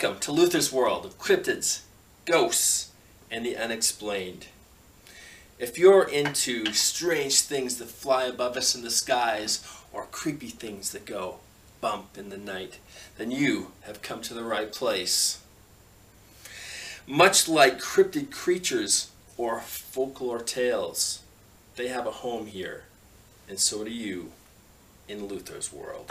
Welcome to Luther's world of cryptids, ghosts, and the unexplained. If you're into strange things that fly above us in the skies or creepy things that go bump in the night, then you have come to the right place. Much like cryptid creatures or folklore tales, they have a home here, and so do you in Luther's world.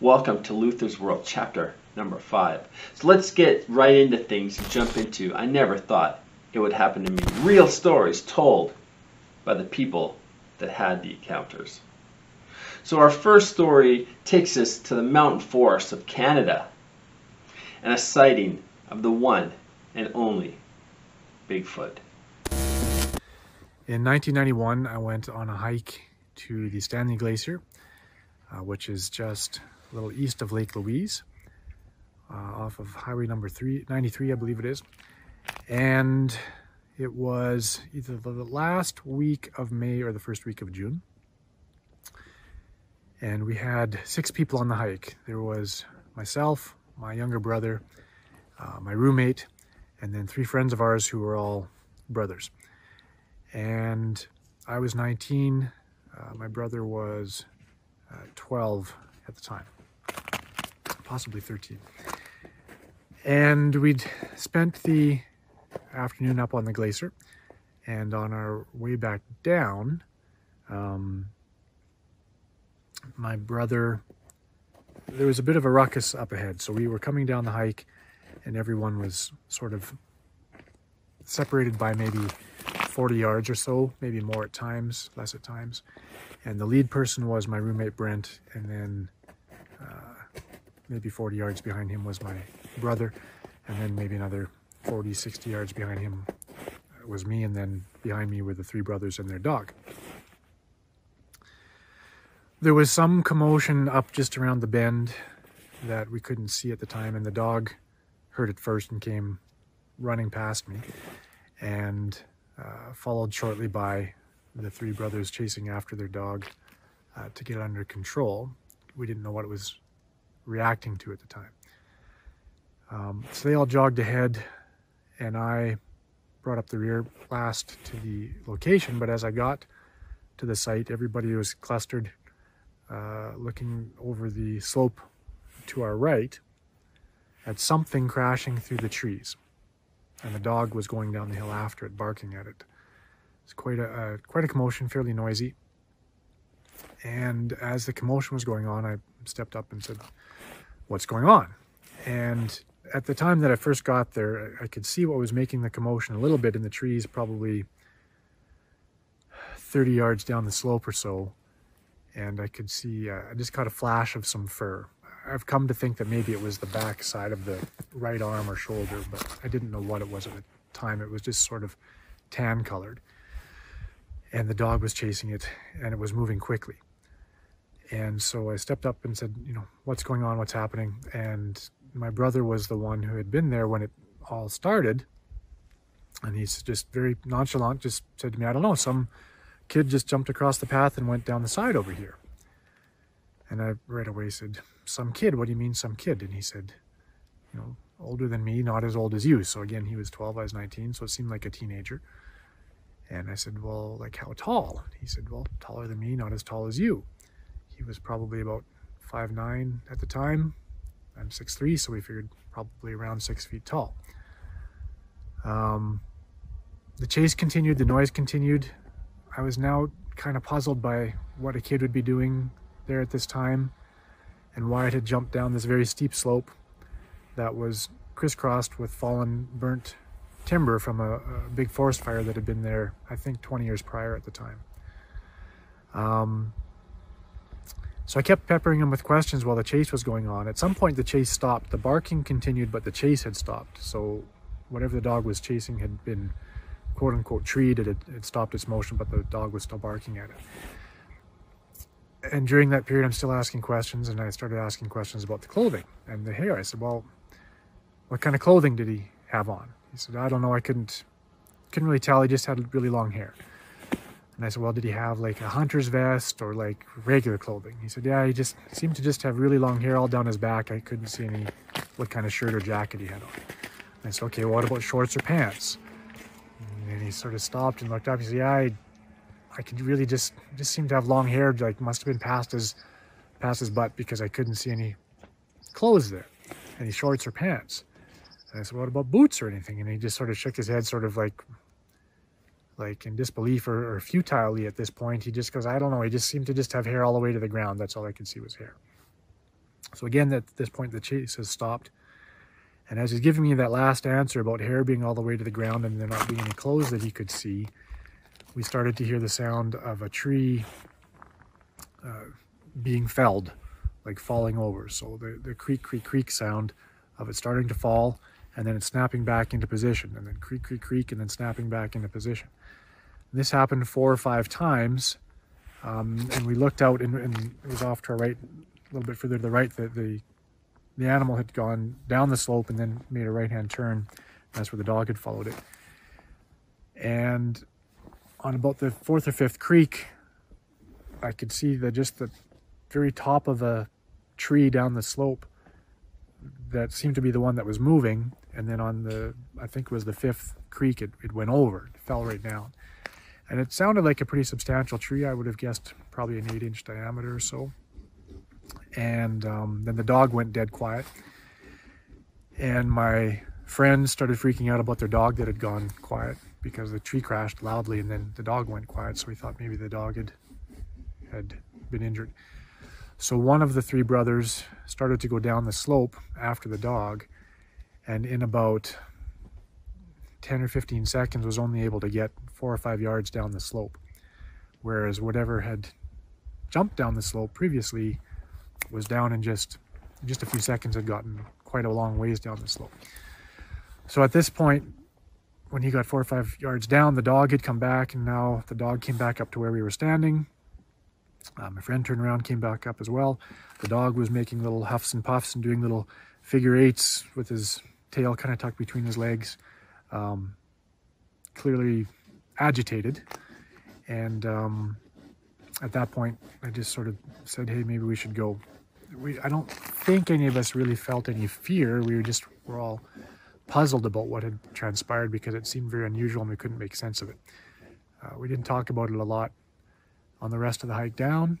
Welcome to Luther's World, chapter number five. So let's get right into things and jump into. I never thought it would happen to me. Real stories told by the people that had the encounters. So our first story takes us to the mountain forests of Canada and a sighting of the one and only Bigfoot. In 1991, I went on a hike to the Stanley Glacier, uh, which is just a little east of Lake Louise, uh, off of Highway number three, 93, I believe it is. And it was either the last week of May or the first week of June. And we had six people on the hike. There was myself, my younger brother, uh, my roommate, and then three friends of ours who were all brothers. And I was 19, uh, my brother was uh, 12 at the time, possibly 13. And we'd spent the afternoon up on the glacier, and on our way back down, um, my brother, there was a bit of a ruckus up ahead. So we were coming down the hike, and everyone was sort of separated by maybe 40 yards or so, maybe more at times, less at times. And the lead person was my roommate Brent, and then uh, maybe 40 yards behind him was my brother, and then maybe another 40, 60 yards behind him was me, and then behind me were the three brothers and their dog. There was some commotion up just around the bend that we couldn't see at the time, and the dog heard it first and came running past me, and uh, followed shortly by the three brothers chasing after their dog uh, to get it under control. We didn't know what it was reacting to at the time. Um, so they all jogged ahead, and I brought up the rear last to the location. But as I got to the site, everybody was clustered, uh, looking over the slope to our right at something crashing through the trees. And the dog was going down the hill after it, barking at it. It's quite a uh, quite a commotion, fairly noisy. And as the commotion was going on, I stepped up and said, "What's going on?" And at the time that I first got there, I could see what was making the commotion a little bit in the trees, probably 30 yards down the slope or so. And I could see, uh, I just caught a flash of some fur. I've come to think that maybe it was the back side of the right arm or shoulder, but I didn't know what it was at the time. It was just sort of tan colored. And the dog was chasing it and it was moving quickly. And so I stepped up and said, you know, what's going on? What's happening? And my brother was the one who had been there when it all started. And he's just very nonchalant, just said to me, I don't know, some kid just jumped across the path and went down the side over here. And I right away said, Some kid? What do you mean, some kid? And he said, You know, older than me, not as old as you. So again, he was 12, I was 19, so it seemed like a teenager. And I said, Well, like how tall? He said, Well, taller than me, not as tall as you. He was probably about five nine at the time, I'm 6'3", so we figured probably around six feet tall. Um, the chase continued, the noise continued. I was now kind of puzzled by what a kid would be doing there at this time and why it had jumped down this very steep slope that was crisscrossed with fallen burnt timber from a, a, big forest fire that had been there, I think 20 years prior at the time. Um, so I kept peppering him with questions while the chase was going on. At some point, the chase stopped. The barking continued, but the chase had stopped. So whatever the dog was chasing had been quote unquote treed. It had, stopped its motion, but the dog was still barking at it. And during that period, I'm still asking questions, and I started asking questions about the clothing and the hair. I said, Well, what kind of clothing did he have on? He said, I don't know. I couldn't, couldn't really tell. He just had really long hair. And I said, well, did he have like a hunter's vest or like regular clothing? He said, yeah, he just seemed to just have really long hair all down his back. I couldn't see any what kind of shirt or jacket he had on. And I said, okay, well, what about shorts or pants? And he sort of stopped and looked up. He said, yeah, I, I could really just, just seem to have long hair, like must have been past his, past his butt because I couldn't see any clothes there, any shorts or pants. And I said, what about boots or anything? And he just sort of shook his head, sort of like, like in disbelief or, or futilely at this point. He just goes, I don't know. He just seemed to just have hair all the way to the ground. That's all I could see was hair. So again, at this point, the chase has stopped. And as he's giving me that last answer about hair being all the way to the ground and there not being any clothes that he could see, we started to hear the sound of a tree uh, being felled, like falling over. So the, the creak, creak, creak sound of it starting to fall and then it's snapping back into position and then creak, creak, creak, and then snapping back into position. This happened four or five times. Um, and we looked out and, and, it was off to our right, a little bit further to the right, that the, the animal had gone down the slope and then made a right-hand turn. That's where the dog had followed it. And on about the fourth or fifth creek, I could see the just the very top of a tree down the slope that seemed to be the one that was moving. And then on the, I think it was the fifth creek, it, it went over, it fell right down. And it sounded like a pretty substantial tree. I would have guessed probably an eight inch diameter or so. And um, then the dog went dead quiet. And my friends started freaking out about their dog that had gone quiet because the tree crashed loudly and then the dog went quiet. So we thought maybe the dog had, had been injured. So one of the three brothers started to go down the slope after the dog and in about 10 or 15 seconds was only able to get four or five yards down the slope. Whereas whatever had jumped down the slope previously was down in just, just a few seconds had gotten quite a long ways down the slope. So at this point, when he got four or five yards down, the dog had come back and now the dog came back up to where we were standing. Uh, my friend turned around, came back up as well. The dog was making little huffs and puffs and doing little figure eights with his tail kind of tucked between his legs, um, clearly agitated. And um, at that point, I just sort of said, hey, maybe we should go. We, I don't think any of us really felt any fear. We were just, we're all puzzled about what had transpired because it seemed very unusual and we couldn't make sense of it. Uh, we didn't talk about it a lot on the rest of the hike down.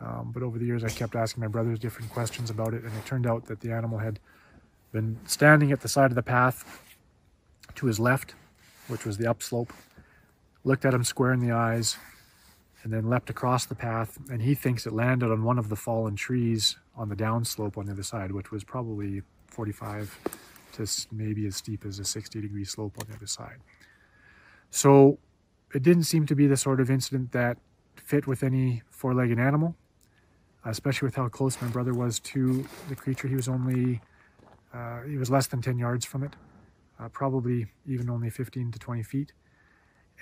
Um, but over the years, I kept asking my brothers different questions about it, and it turned out that the animal had been standing at the side of the path to his left, which was the upslope, looked at him square in the eyes, and then leapt across the path. And he thinks it landed on one of the fallen trees on the downslope on the other side, which was probably 45 to maybe as steep as a 60 degree slope on the other side. So it didn't seem to be the sort of incident that fit with any four-legged animal, especially with how close my brother was to the creature. He was only, uh, he was less than 10 yards from it, uh, probably even only 15 to 20 feet,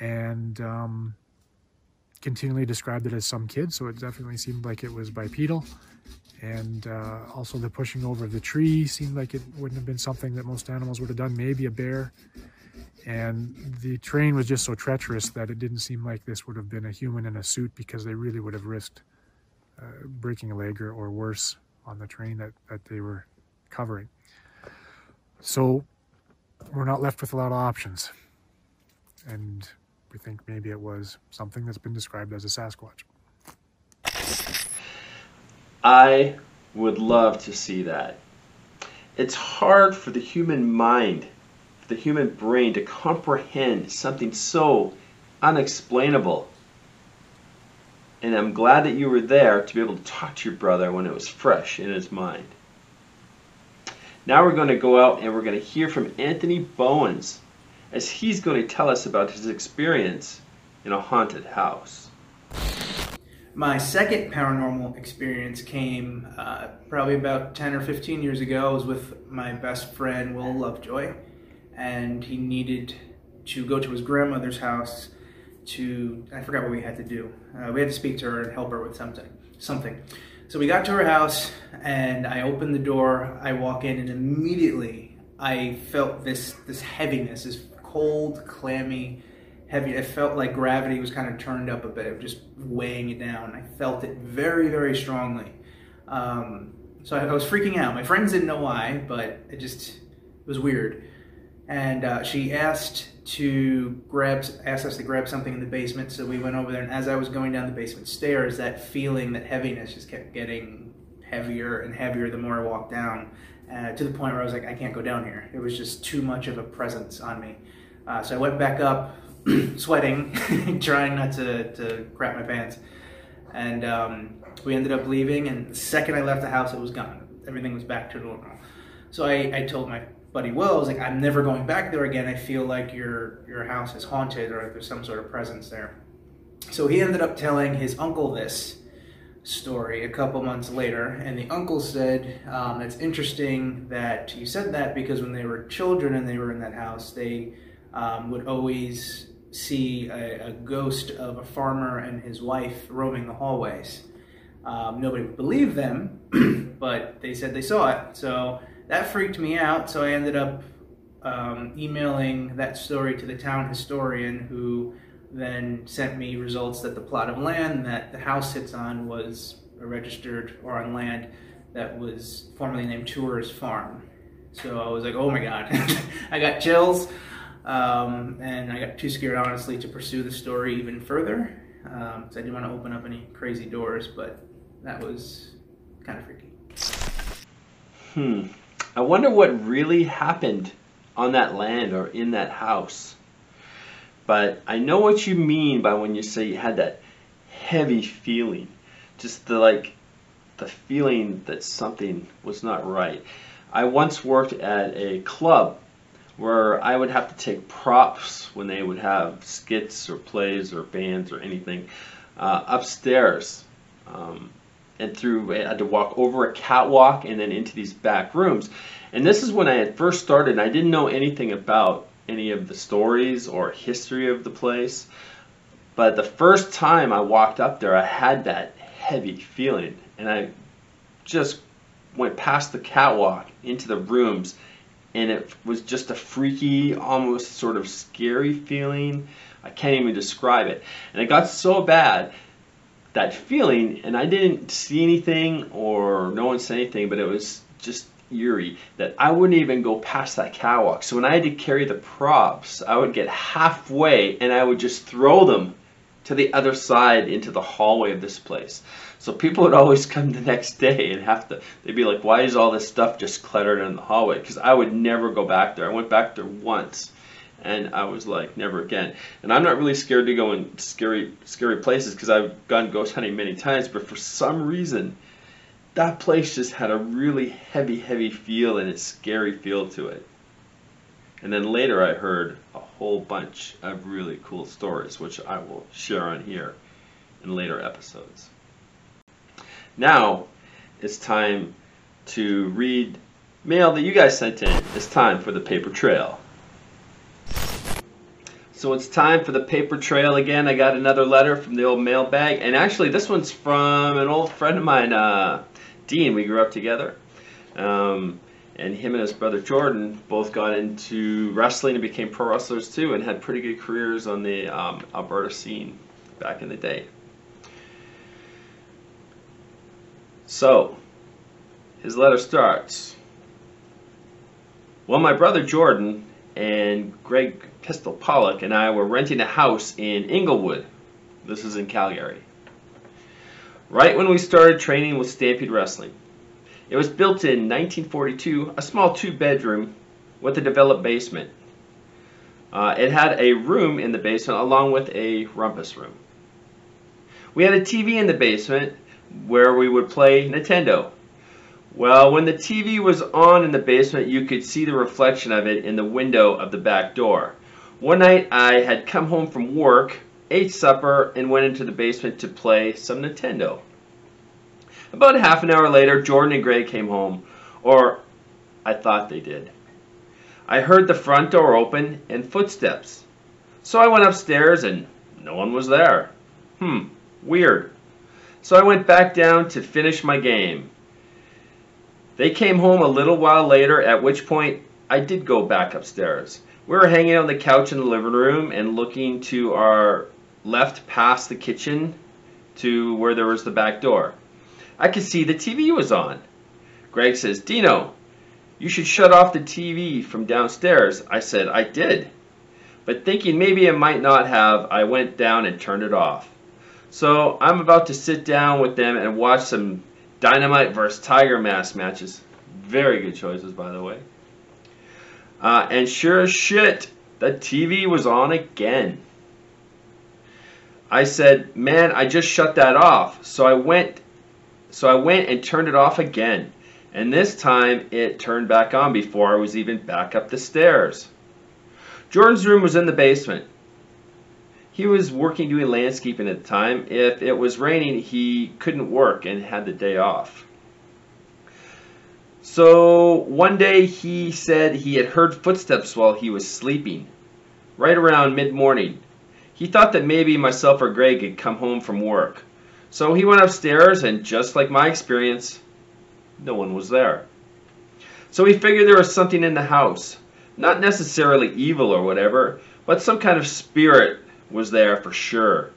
and um, continually described it as some kid, so it definitely seemed like it was bipedal. And uh, also the pushing over of the tree seemed like it wouldn't have been something that most animals would have done, maybe a bear. And the terrain was just so treacherous that it didn't seem like this would have been a human in a suit because they really would have risked uh, breaking a leg or, or worse on the terrain that, that they were covering. So we're not left with a lot of options. And we think maybe it was something that's been described as a Sasquatch. I would love to see that. It's hard for the human mind the human brain to comprehend something so unexplainable. And I'm glad that you were there to be able to talk to your brother when it was fresh in his mind. Now we're going to go out and we're going to hear from Anthony Bowens as he's going to tell us about his experience in a haunted house. My second paranormal experience came uh, probably about 10 or 15 years ago. I was with my best friend, Will Lovejoy and he needed to go to his grandmother's house to I forgot what we had to do. Uh, we had to speak to her and help her with something. Something. So we got to her house and I opened the door. I walk in and immediately I felt this this heaviness, this cold, clammy, heavy. It felt like gravity was kind of turned up a bit, just weighing it down. I felt it very, very strongly. Um, so I, I was freaking out. My friends didn't know why, but it just it was weird. And uh, she asked to grab, asked us to grab something in the basement. So we went over there, and as I was going down the basement stairs, that feeling, that heaviness, just kept getting heavier and heavier the more I walked down, uh, to the point where I was like, I can't go down here. It was just too much of a presence on me. Uh, so I went back up, sweating, trying not to, to crap my pants. And um, we ended up leaving, and the second I left the house, it was gone. Everything was back to normal. So I, I told my buddy was like, I'm never going back there again. I feel like your your house is haunted or there's some sort of presence there. So he ended up telling his uncle this story a couple months later, and the uncle said, um, "It's interesting that you said that because when they were children and they were in that house, they um, would always see a, a, ghost of a farmer and his wife roaming the hallways. Um, nobody would believe them, but they said they saw it. So that freaked me out. So I ended up um, emailing that story to the town historian, who then sent me results that the plot of land that the house sits on was registered or on land that was formerly named Tours Farm. So I was like, oh my god, I got chills. Um, and I got too scared, honestly, to pursue the story even further. Um, so I didn't want to open up any crazy doors, but that was kind of freaky. Hmm. I wonder what really happened on that land or in that house. But I know what you mean by when you say you had that heavy feeling. Just the like the feeling that something was not right. I once worked at a club where I would have to take props when they would have skits or plays or bands or anything uh, upstairs. Um, and through I had to walk over a catwalk and then into these back rooms. And this is when I had first started and I didn't know anything about any of the stories or history of the place. But the first time I walked up there, I had that heavy feeling and I just went past the catwalk into the rooms and it was just a freaky, almost sort of scary feeling. I can't even describe it. And it got so bad that feeling, and I didn't see anything or no one said anything, but it was just eerie that I wouldn't even go past that catwalk. So when I had to carry the props, I would get halfway and I would just throw them to the other side into the hallway of this place. So people would always come the next day and have to, they'd be like, why is all this stuff just cluttered in the hallway? Because I would never go back there. I went back there once and I was like, never again. And I'm not really scared to go in scary, scary places because I've gone ghost hunting many times, but for some reason, that place just had a really heavy, heavy feel and a scary feel to it. And then later I heard a whole bunch of really cool stories, which I will share on here in later episodes. Now it's time to read mail that you guys sent in. It's time for the paper trail. So it's time for the paper trail again. I got another letter from the old mailbag. And actually, this one's from an old friend of mine, uh, Dean. We grew up together. Um, and him and his brother Jordan both got into wrestling and became pro wrestlers too and had pretty good careers on the um, Alberta scene back in the day. So, his letter starts. Well, my brother Jordan and Greg Pistol Pollock and I were renting a house in Inglewood. This is in Calgary. Right when we started training with Stampede Wrestling. It was built in 1942, a small two-bedroom with a developed basement. Uh, it had a room in the basement along with a rumpus room. We had a TV in the basement where we would play Nintendo. Well, when the TV was on in the basement, you could see the reflection of it in the window of the back door. One night, I had come home from work, ate supper, and went into the basement to play some Nintendo. About half an hour later, Jordan and Gray came home, or I thought they did. I heard the front door open and footsteps. So I went upstairs and no one was there. Hmm, weird. So I went back down to finish my game. They came home a little while later, at which point I did go back upstairs. We were hanging on the couch in the living room and looking to our left past the kitchen to where there was the back door. I could see the TV was on. Greg says, Dino, you should shut off the TV from downstairs. I said, I did. But thinking maybe it might not have, I went down and turned it off. So I'm about to sit down with them and watch some Dynamite versus Tiger Mask matches. Very good choices, by the way. Uh, and sure as shit, the TV was on again. I said, "Man, I just shut that off." So I went so I went and turned it off again. And this time it turned back on before I was even back up the stairs. Jordan's room was in the basement. He was working doing landscaping at the time. If it was raining, he couldn't work and had the day off. So one day he said he had heard footsteps while he was sleeping, right around mid morning. He thought that maybe myself or Greg had come home from work. So he went upstairs, and just like my experience, no one was there. So he figured there was something in the house. Not necessarily evil or whatever, but some kind of spirit was there for sure.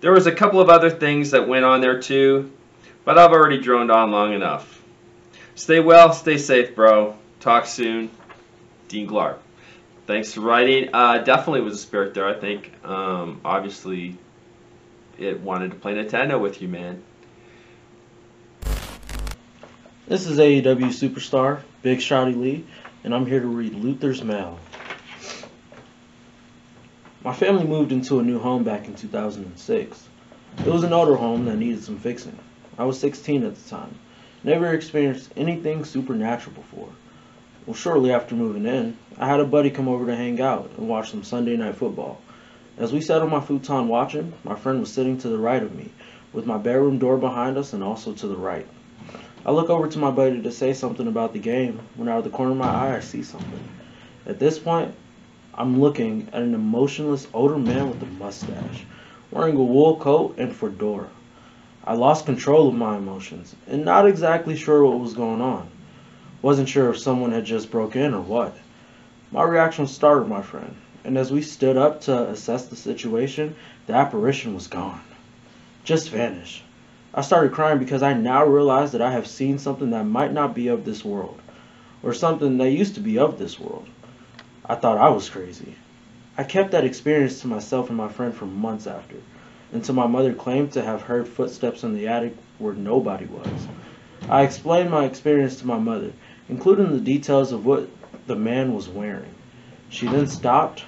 There was a couple of other things that went on there too, but I've already droned on long enough. Stay well, stay safe, bro. Talk soon. Dean Glarp. Thanks for writing. Uh, definitely was a spirit there, I think. Um, obviously, it wanted to play Nintendo with you, man. This is AEW superstar Big Shotty Lee, and I'm here to read Luther's Mail. My family moved into a new home back in 2006. It was an older home that needed some fixing. I was 16 at the time. Never experienced anything supernatural before. Well, shortly after moving in, I had a buddy come over to hang out and watch some Sunday night football. As we sat on my futon watching, my friend was sitting to the right of me, with my bedroom door behind us and also to the right. I look over to my buddy to say something about the game when out of the corner of my eye I see something. At this point, I'm looking at an emotionless older man with a mustache, wearing a wool coat and fedora. I lost control of my emotions and not exactly sure what was going on. Wasn't sure if someone had just broke in or what. My reaction startled my friend, and as we stood up to assess the situation, the apparition was gone. Just vanished. I started crying because I now realized that I have seen something that might not be of this world, or something that used to be of this world. I thought I was crazy. I kept that experience to myself and my friend for months after, until my mother claimed to have heard footsteps in the attic where nobody was. I explained my experience to my mother, including the details of what the man was wearing. She then stopped,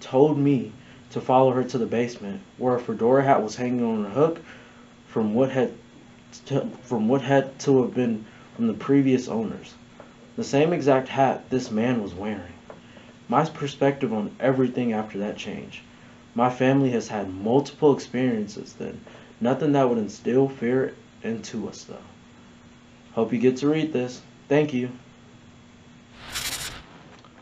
told me to follow her to the basement, where a fedora hat was hanging on a hook from what had to, from what had to have been from the previous owners. The same exact hat this man was wearing. My perspective on everything after that changed. My family has had multiple experiences then. Nothing that would instill fear into us though. Hope you get to read this. Thank you.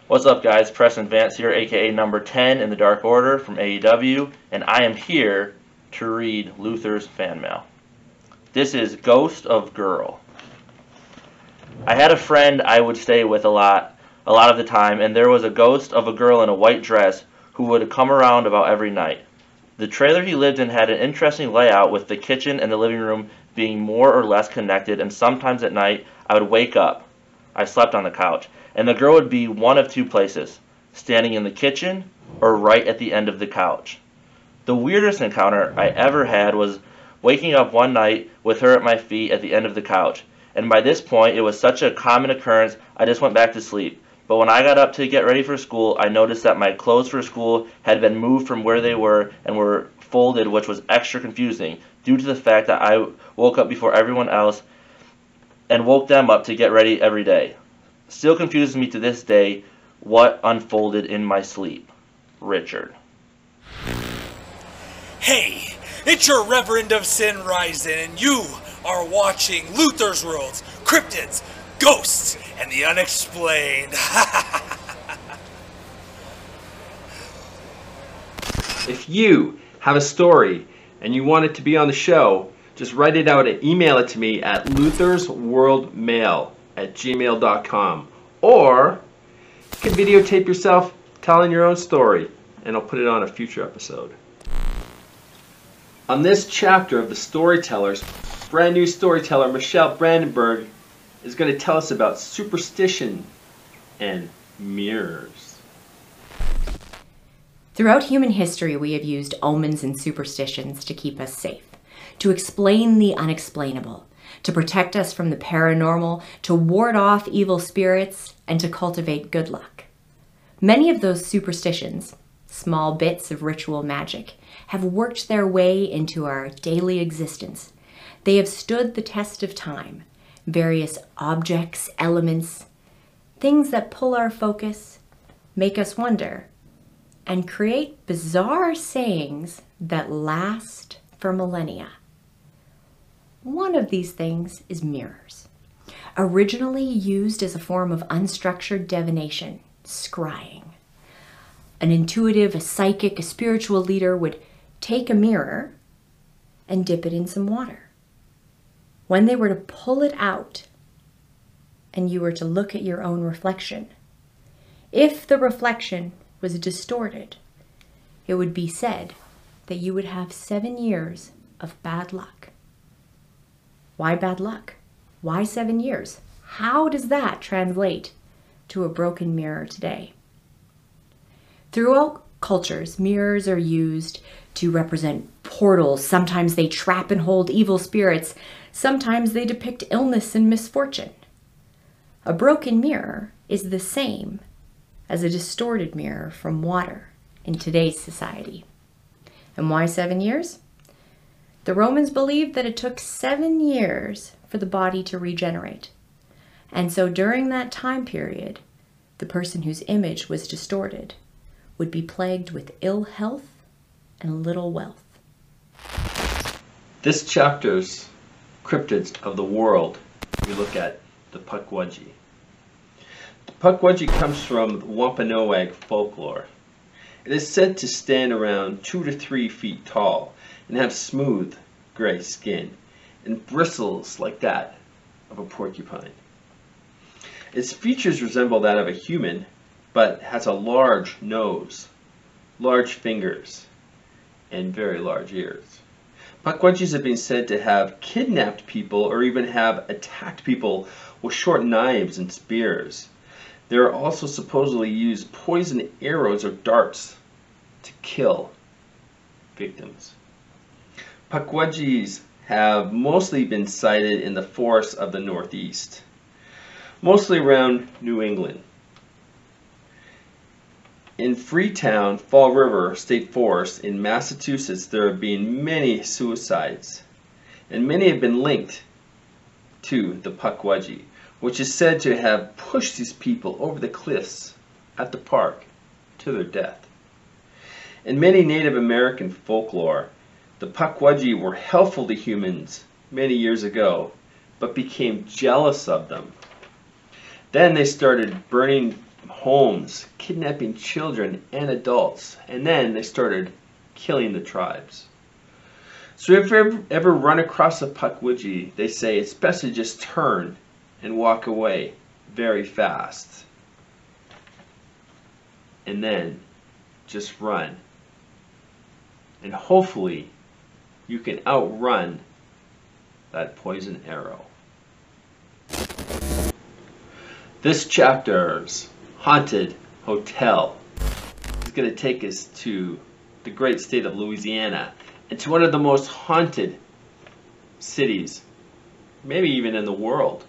What's up, guys? Preston Vance here, aka number 10 in the Dark Order from AEW, and I am here to read Luther's fan mail. This is Ghost of Girl. I had a friend I would stay with a lot, a lot of the time, and there was a ghost of a girl in a white dress who would come around about every night. The trailer he lived in had an interesting layout with the kitchen and the living room being more or less connected, and sometimes at night I would wake up. I slept on the couch, and the girl would be one of two places standing in the kitchen or right at the end of the couch. The weirdest encounter I ever had was waking up one night with her at my feet at the end of the couch. And by this point, it was such a common occurrence, I just went back to sleep. But when I got up to get ready for school, I noticed that my clothes for school had been moved from where they were and were folded, which was extra confusing due to the fact that I woke up before everyone else and woke them up to get ready every day. Still confuses me to this day what unfolded in my sleep. Richard. Hey, it's your Reverend of Sin Rising, and you are watching Luther's Worlds, Cryptids, Ghosts, and the Unexplained. If you have a story and you want it to be on the show, just write it out and email it to me at luthersworldmail at gmail.com. Or you can videotape yourself telling your own story, and I'll put it on a future episode. On this chapter of The Storytellers, brand new storyteller Michelle Brandenburg is going to tell us about superstition and mirrors. Throughout human history, we have used omens and superstitions to keep us safe, to explain the unexplainable, to protect us from the paranormal, to ward off evil spirits, and to cultivate good luck. Many of those superstitions, small bits of ritual magic, have worked their way into our daily existence. They have stood the test of time. Various objects, elements, things that pull our focus, make us wonder, and create bizarre sayings that last for millennia. One of these things is mirrors. Originally used as a form of unstructured divination, scrying. An intuitive, a psychic, a spiritual leader would take a mirror and dip it in some water. When they were to pull it out and you were to look at your own reflection, if the reflection was distorted, it would be said that you would have seven years of bad luck. Why bad luck? Why seven years? How does that translate to a broken mirror today? Throughout cultures, mirrors are used to represent portals. Sometimes they trap and hold evil spirits. Sometimes they depict illness and misfortune. A broken mirror is the same as a distorted mirror from water in today's society. And why seven years? The Romans believed that it took seven years for the body to regenerate. And so during that time period, the person whose image was distorted would be plagued with ill health and little wealth. This chapter's cryptids of the world, we look at the Pukwudgie. The Pukwudgie comes from Wampanoag folklore. It is said to stand around two to three feet tall and have smooth gray skin and bristles like that of a porcupine. Its features resemble that of a human, but has a large nose, large fingers, and very large ears. Pukwudgies have been said to have kidnapped people or even have attacked people with short knives and spears. They are also supposedly used poison arrows or darts to kill victims. Pukwudgies have mostly been sighted in the forests of the Northeast, mostly around New England. In Freetown, Fall River State Forest in Massachusetts, there have been many suicides, and many have been linked to the Pukwudgie, which is said to have pushed these people over the cliffs at the park to their death. In many Native American folklore, the Pukwudgie were helpful to humans many years ago, but became jealous of them. Then they started burning homes, kidnapping children and adults, and then they started killing the tribes. So if you ever, run across a Pukwudgie, they say it's best to just turn and walk away very fast. And then just run. And hopefully you can outrun that poison arrow. This chapter's haunted hotel is going to take us to the great state of Louisiana and to one of the most haunted cities, maybe even in the world,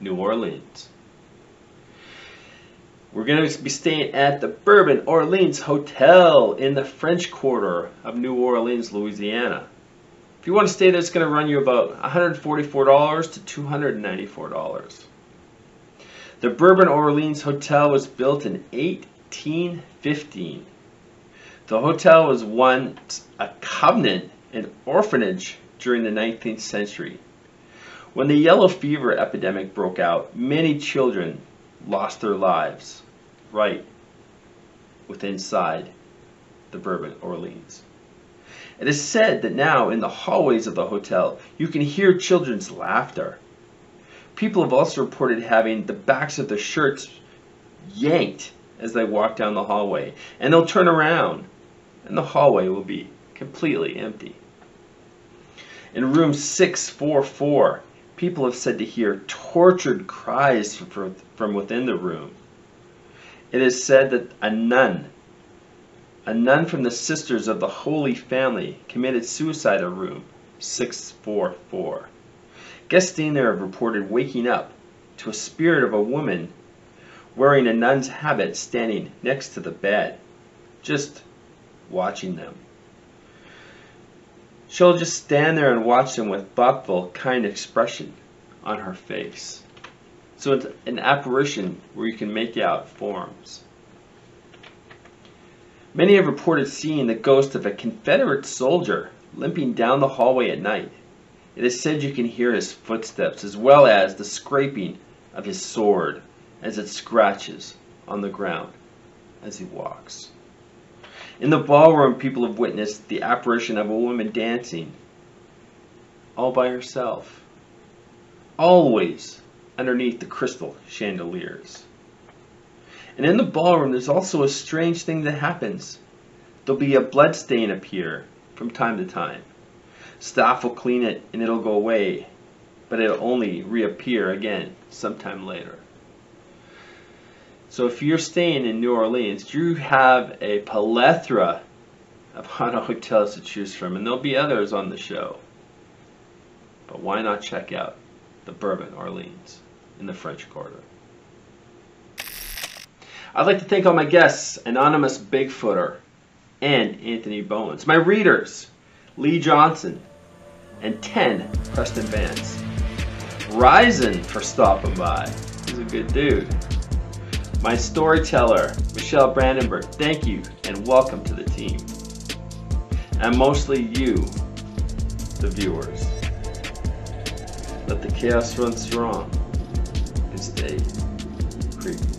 New Orleans. We're going to be staying at the Bourbon Orleans Hotel in the French Quarter of New Orleans, Louisiana. If you want to stay there, it's going to run you about $144 to $294. The Bourbon Orleans Hotel was built in 1815. The hotel was once a convent and orphanage during the 19th century. When the yellow fever epidemic broke out, many children lost their lives right within inside the Bourbon Orleans. It is said that now in the hallways of the hotel you can hear children's laughter People have also reported having the backs of their shirts yanked as they walk down the hallway. And they'll turn around and the hallway will be completely empty. In room 644, People have said to hear tortured cries from within the room. It is said that a nun, a nun from the Sisters of the Holy Family, committed suicide in room 644. Guests staying there have reported waking up to a spirit of a woman wearing a nun's habit standing next to the bed, just watching them. She'll just stand there and watch them with thoughtful, kind expression on her face. So it's an apparition where you can make out forms. Many have reported seeing the ghost of a Confederate soldier limping down the hallway at night. It is said you can hear his footsteps as well as the scraping of his sword as it scratches on the ground as he walks. In the ballroom, people have witnessed the apparition of a woman dancing all by herself, always underneath the crystal chandeliers. And in the ballroom, there's also a strange thing that happens. There'll be a blood stain appear from time to time. Staff will clean it and it'll go away, but it'll only reappear again sometime later. So if you're staying in New Orleans, you have a plethora of hotels to choose from, and there'll be others on the show. But why not check out the Bourbon Orleans in the French Quarter? I'd like to thank all my guests, Anonymous Bigfooter and Anthony Bowens, my readers, Lee Johnson, and 10 Preston Vance. Ryzen for stopping by. He's a good dude. My storyteller, Michelle Brandenburg, thank you and welcome to the team. And mostly you, the viewers. Let the chaos run strong and stay creepy.